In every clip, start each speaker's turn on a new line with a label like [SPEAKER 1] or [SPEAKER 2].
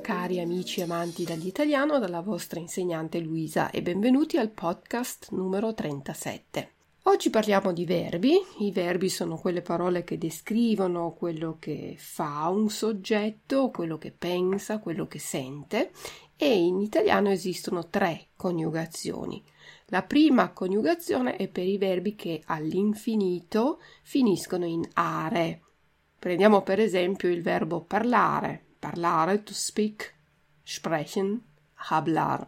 [SPEAKER 1] Cari amici amanti dell'italiano dalla vostra insegnante Luisa e benvenuti al podcast numero 37. Oggi parliamo di verbi. I verbi sono quelle parole che descrivono quello che fa un soggetto, quello che pensa, quello che sente e in italiano esistono tre coniugazioni. La prima coniugazione è per i verbi che all'infinito finiscono in are. Prendiamo per esempio il verbo parlare, parlare, to speak, sprechen, hablar.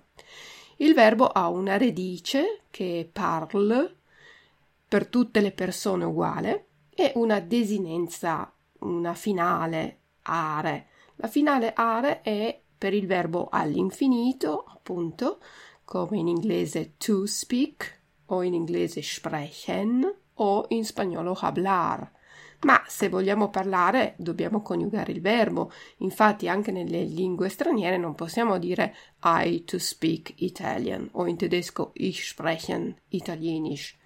[SPEAKER 1] Il verbo ha una radice che è parle per tutte le persone uguale e una desinenza, una finale are. La finale are è per il verbo all'infinito, appunto, come in inglese to speak o in inglese sprechen o in spagnolo hablar. Ma se vogliamo parlare dobbiamo coniugare il verbo. Infatti anche nelle lingue straniere non possiamo dire I to speak Italian o in tedesco ich sprechen Italienisch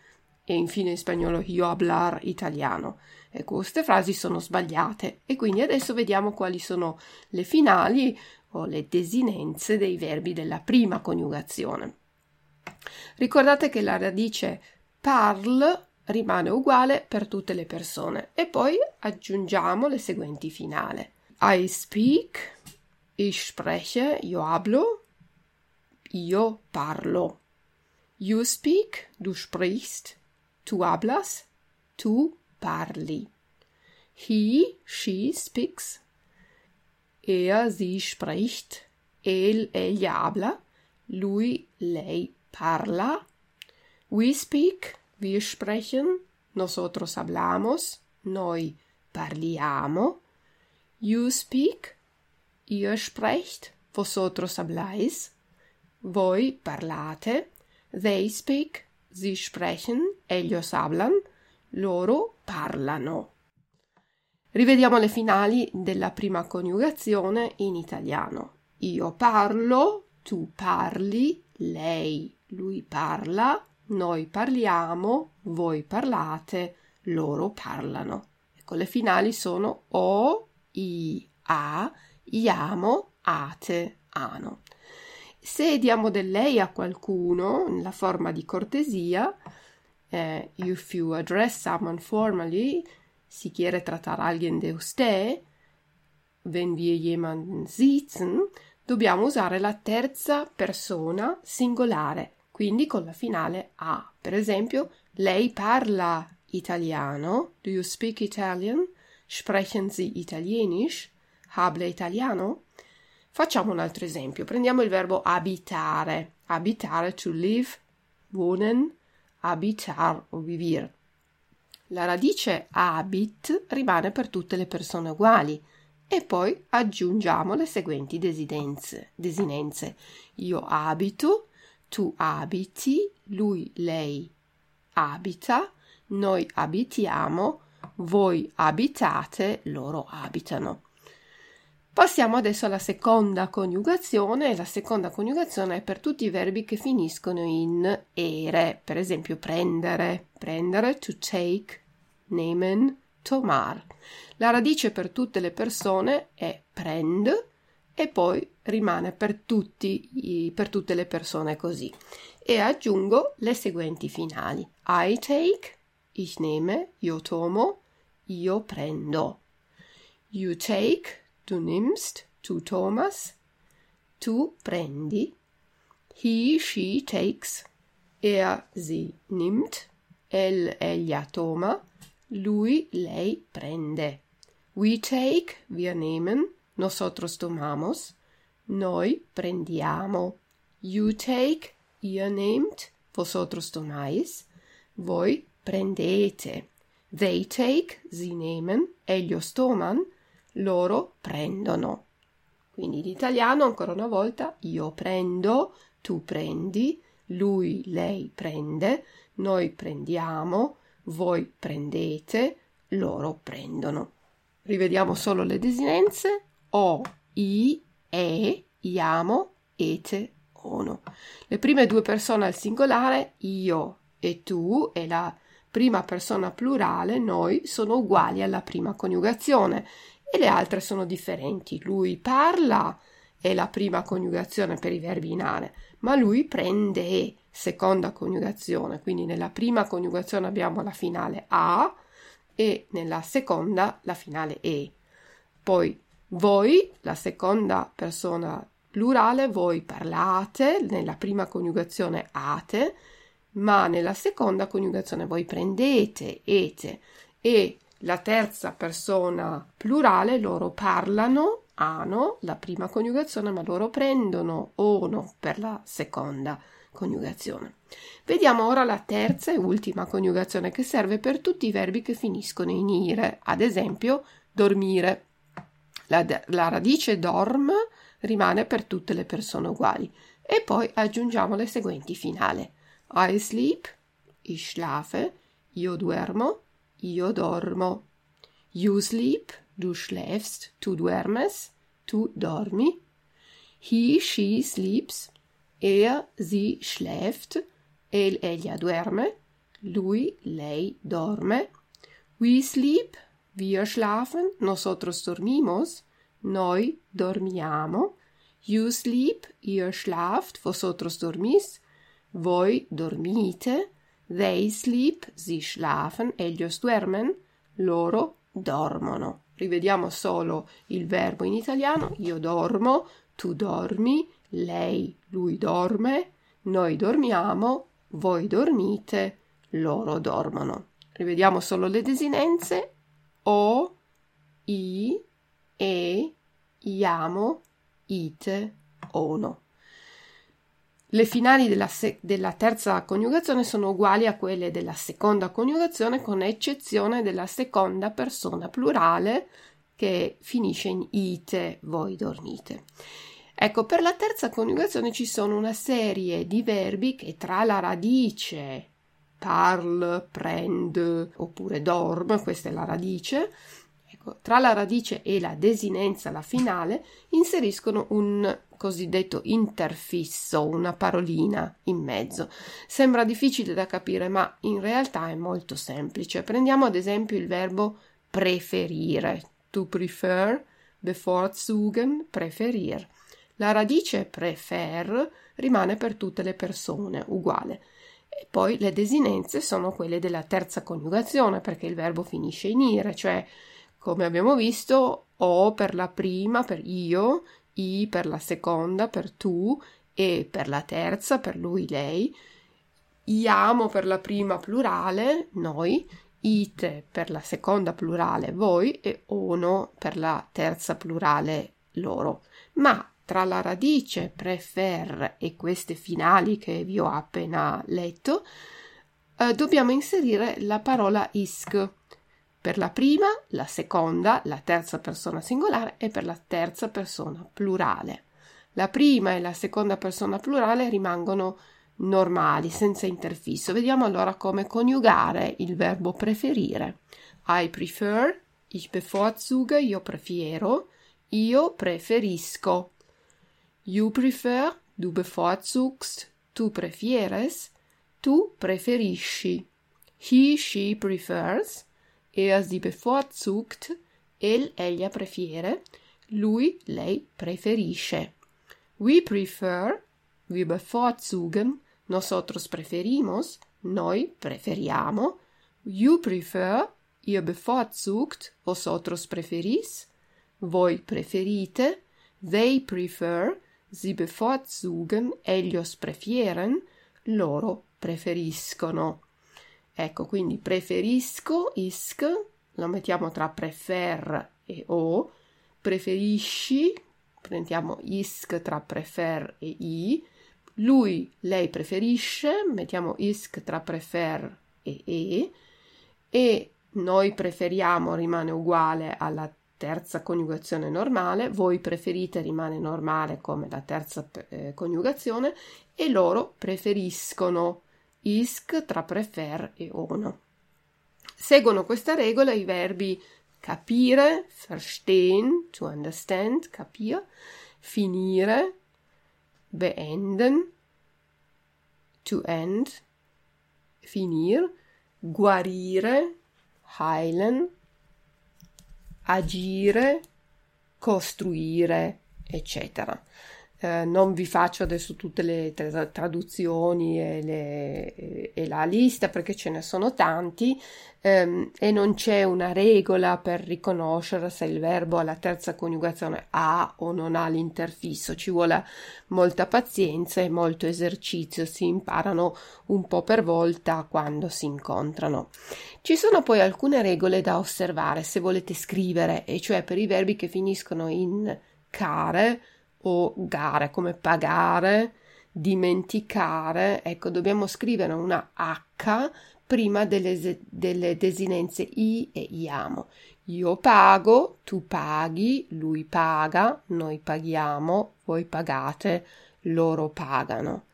[SPEAKER 1] e infine in spagnolo io hablar italiano. Ecco, queste frasi sono sbagliate e quindi adesso vediamo quali sono le finali o le desinenze dei verbi della prima coniugazione. Ricordate che la radice parle rimane uguale per tutte le persone e poi aggiungiamo le seguenti finali. I speak, ich spreche, io hablo, io parlo. You speak, du sprichst, tu hablas, tu parli. He, she speaks, er, sie spricht, él, ella habla, lui, lei parla. We speak, wir sprechen, nosotros hablamos, noi parliamo. You speak, ihr sprecht, vosotros habláis. Voi parlate. They speak, sie sprechen, ellos hablan. Loro parlano. Rivediamo le finali della prima coniugazione in italiano. Io parlo, tu parli, lei, lui parla, noi parliamo, voi parlate, loro parlano. Ecco, le finali sono o, i, a, iamo, ate, ano. Se diamo del lei a qualcuno nella forma di cortesia, eh, if you address someone formally, si quiere tratar a alguien de usted, wenn wir jemanden sitzen, dobbiamo usare la terza persona singolare quindi con la finale a. Per esempio, lei parla italiano. Do you speak Italian? Sprechen Sie Italienisch? Hable italiano? Facciamo un altro esempio. Prendiamo il verbo abitare. Abitare, to live, wohnen, abitar o vivere. La radice abit rimane per tutte le persone uguali e poi aggiungiamo le seguenti desinenze. Io abito, tu abiti, lui, lei abita, noi abitiamo, voi abitate, loro abitano. Passiamo adesso alla seconda coniugazione. La seconda coniugazione è per tutti i verbi che finiscono in ere, per esempio prendere, prendere, to take, nehmen, tomar. La radice per tutte le persone è prend, e poi rimane per, tutti, per tutte le persone così. E aggiungo le seguenti finali. I take, ich nehme, io tomo, io prendo. You take, du nimmst, tu tomas, tu prendi. He, she takes, er, sie nimmt, el, ella toma, lui, lei prende. We take, wir nehmen, nosotros tomamos, Noi prendiamo. You take, ihr nehmt, vosotros tomáis. Voi prendete. They take, sie nehmen, ellos toman, loro prendono. Quindi in italiano ancora una volta io prendo, tu prendi, lui, lei prende, noi prendiamo, voi prendete, loro prendono. Rivediamo solo le desinenze o, i, e, iamo, ete, ono. Le prime due persone al singolare, io e tu, e la prima persona plurale, noi, sono uguali alla prima coniugazione e le altre sono differenti. Lui parla è la prima coniugazione per i verbi in are, ma lui prende seconda coniugazione, quindi nella prima coniugazione abbiamo la finale a e nella seconda la finale e. Poi voi, la seconda persona plurale, voi parlate, nella prima coniugazione ate, ma nella seconda coniugazione voi prendete, ete, e la terza persona plurale loro parlano, hanno la prima coniugazione, ma loro prendono ono per la seconda coniugazione. Vediamo ora la terza e ultima coniugazione che serve per tutti i verbi che finiscono in ire, ad esempio dormire. La, la radice dorm rimane per tutte le persone uguali e poi aggiungiamo le seguenti finali. I sleep, ich schlafe, io duermo, io dormo. You sleep, du schläfst, tu duermes, tu dormi. He, she sleeps, er, sie schläft, el, ella duerme, lui, lei dorme. We sleep, wir schlafen, nosotros dormimos, noi dormiamo. You sleep, ihr schlaft, vosotros dormís, voi dormite. They sleep, sie schlafen, ellos duermen, loro dormono. Rivediamo solo il verbo in italiano. Io dormo, tu dormi, lei, lui dorme, noi dormiamo, voi dormite, loro dormono. Rivediamo solo le desinenze. O, i, e, iamo, ite, ono. Le finali della, se- della, terza coniugazione sono uguali a quelle della seconda coniugazione, con eccezione della seconda persona plurale che finisce in ite, voi dormite. Ecco, per la terza coniugazione ci sono una serie di verbi che tra la radice parle, prende oppure dorme, questa è la radice, ecco, tra la radice e la desinenza, la finale, inseriscono un cosiddetto interfisso, una parolina in mezzo. Sembra difficile da capire, ma in realtà è molto semplice. Prendiamo ad esempio il verbo preferire. To prefer, bevorzugen, preferir. La radice prefer rimane per tutte le persone, uguale. E poi le desinenze sono quelle della terza coniugazione, perché il verbo finisce in ire, cioè come abbiamo visto, o per la prima, per io, i per la seconda, per tu, e per la terza, per lui, lei, iamo per la prima plurale, noi, ite per la seconda plurale, voi, e ono per la terza plurale, loro. Ma tra la radice prefer e queste finali che vi ho appena letto, eh, dobbiamo inserire la parola isc per la prima, la seconda, la terza persona singolare e per la terza persona plurale. La prima e la seconda persona plurale rimangono normali, senza interfisso. Vediamo allora come coniugare il verbo preferire. I prefer, ich bevorzuge, io prefiero, io preferisco. You prefer, du bevorzugst, tu prefieres, tu preferisci. He, she prefers, er sie bevorzugt, el ella prefiere, lui lei preferisce. We prefer, wir bevorzugen, nosotros preferimos, noi preferiamo. You prefer, ihr bevorzugt, vosotros preferís, voi preferite. They prefer, sie bevorzugen, ellos prefieren, loro preferiscono. Ecco, quindi preferisco, isc, lo mettiamo tra prefer e o, preferisci, prendiamo isk tra prefer e i, lui, lei preferisce, mettiamo isk tra prefer e e, e noi preferiamo rimane uguale alla terza coniugazione normale, voi preferite rimane normale come la terza eh, coniugazione e loro preferiscono isk tra prefer e ono. Seguono questa regola i verbi capire, verstehen, to understand, capire, finire, beenden, to end, finir, guarire, heilen, agire, costruire, eccetera. Eh, non vi faccio adesso tutte le tra- traduzioni e, le, e, la lista perché ce ne sono tanti ehm, e non c'è una regola per riconoscere se il verbo alla terza coniugazione ha o non ha l'interfisso. Ci vuole molta pazienza e molto esercizio, si imparano un po' per volta quando si incontrano. Ci sono poi alcune regole da osservare se volete scrivere, e cioè per i verbi che finiscono in care o gare, come pagare, dimenticare. Ecco, dobbiamo scrivere una H prima delle, delle desinenze I e iamo. Io pago, tu paghi, lui paga, noi paghiamo, voi pagate, loro pagano.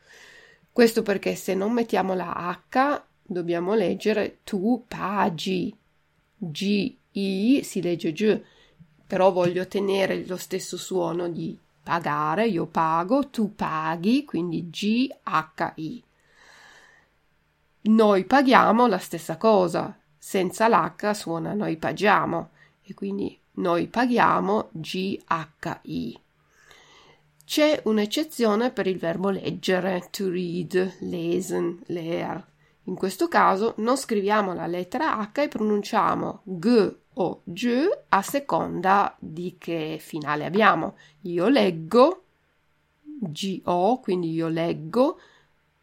[SPEAKER 1] Questo perché se non mettiamo la H dobbiamo leggere tu pagi. G, I si legge G, però voglio tenere lo stesso suono di pagare, io pago, tu paghi, quindi G-H-I. Noi paghiamo la stessa cosa, senza l'H suona noi paghiamo e quindi noi paghiamo G-H-I. C'è un'eccezione per il verbo leggere, to read, lesen, leer. In questo caso non scriviamo la lettera H e pronunciamo G o je a seconda di che finale abbiamo. Io leggo, G-O, quindi io leggo,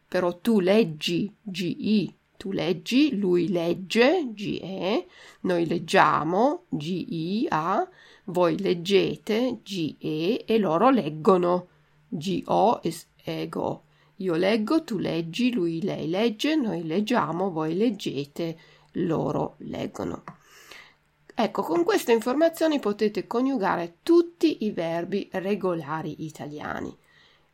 [SPEAKER 1] però tu leggi, G-I, tu leggi, lui legge, G-E, noi leggiamo, G-I-A, voi leggete, G-E, e loro leggono, G-O e Go. Io leggo, tu leggi, lui, lei legge, noi leggiamo, voi leggete, loro leggono. Ecco, con queste informazioni potete coniugare tutti i verbi regolari italiani.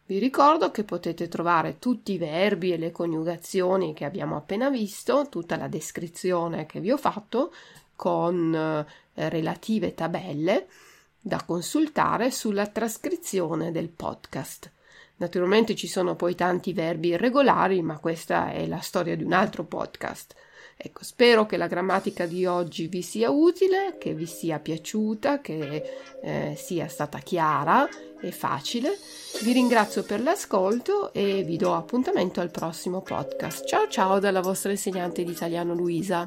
[SPEAKER 1] Vi ricordo che potete trovare tutti i verbi e le coniugazioni che abbiamo appena visto, tutta la descrizione che vi ho fatto con eh, relative tabelle da consultare sulla trascrizione del podcast. Naturalmente ci sono poi tanti verbi irregolari, ma questa è la storia di un altro podcast. Ecco, spero che la grammatica di oggi vi sia utile, che vi sia piaciuta, che eh, sia stata chiara e facile. Vi ringrazio per l'ascolto e vi do appuntamento al prossimo podcast. Ciao ciao dalla vostra insegnante di italiano Luisa.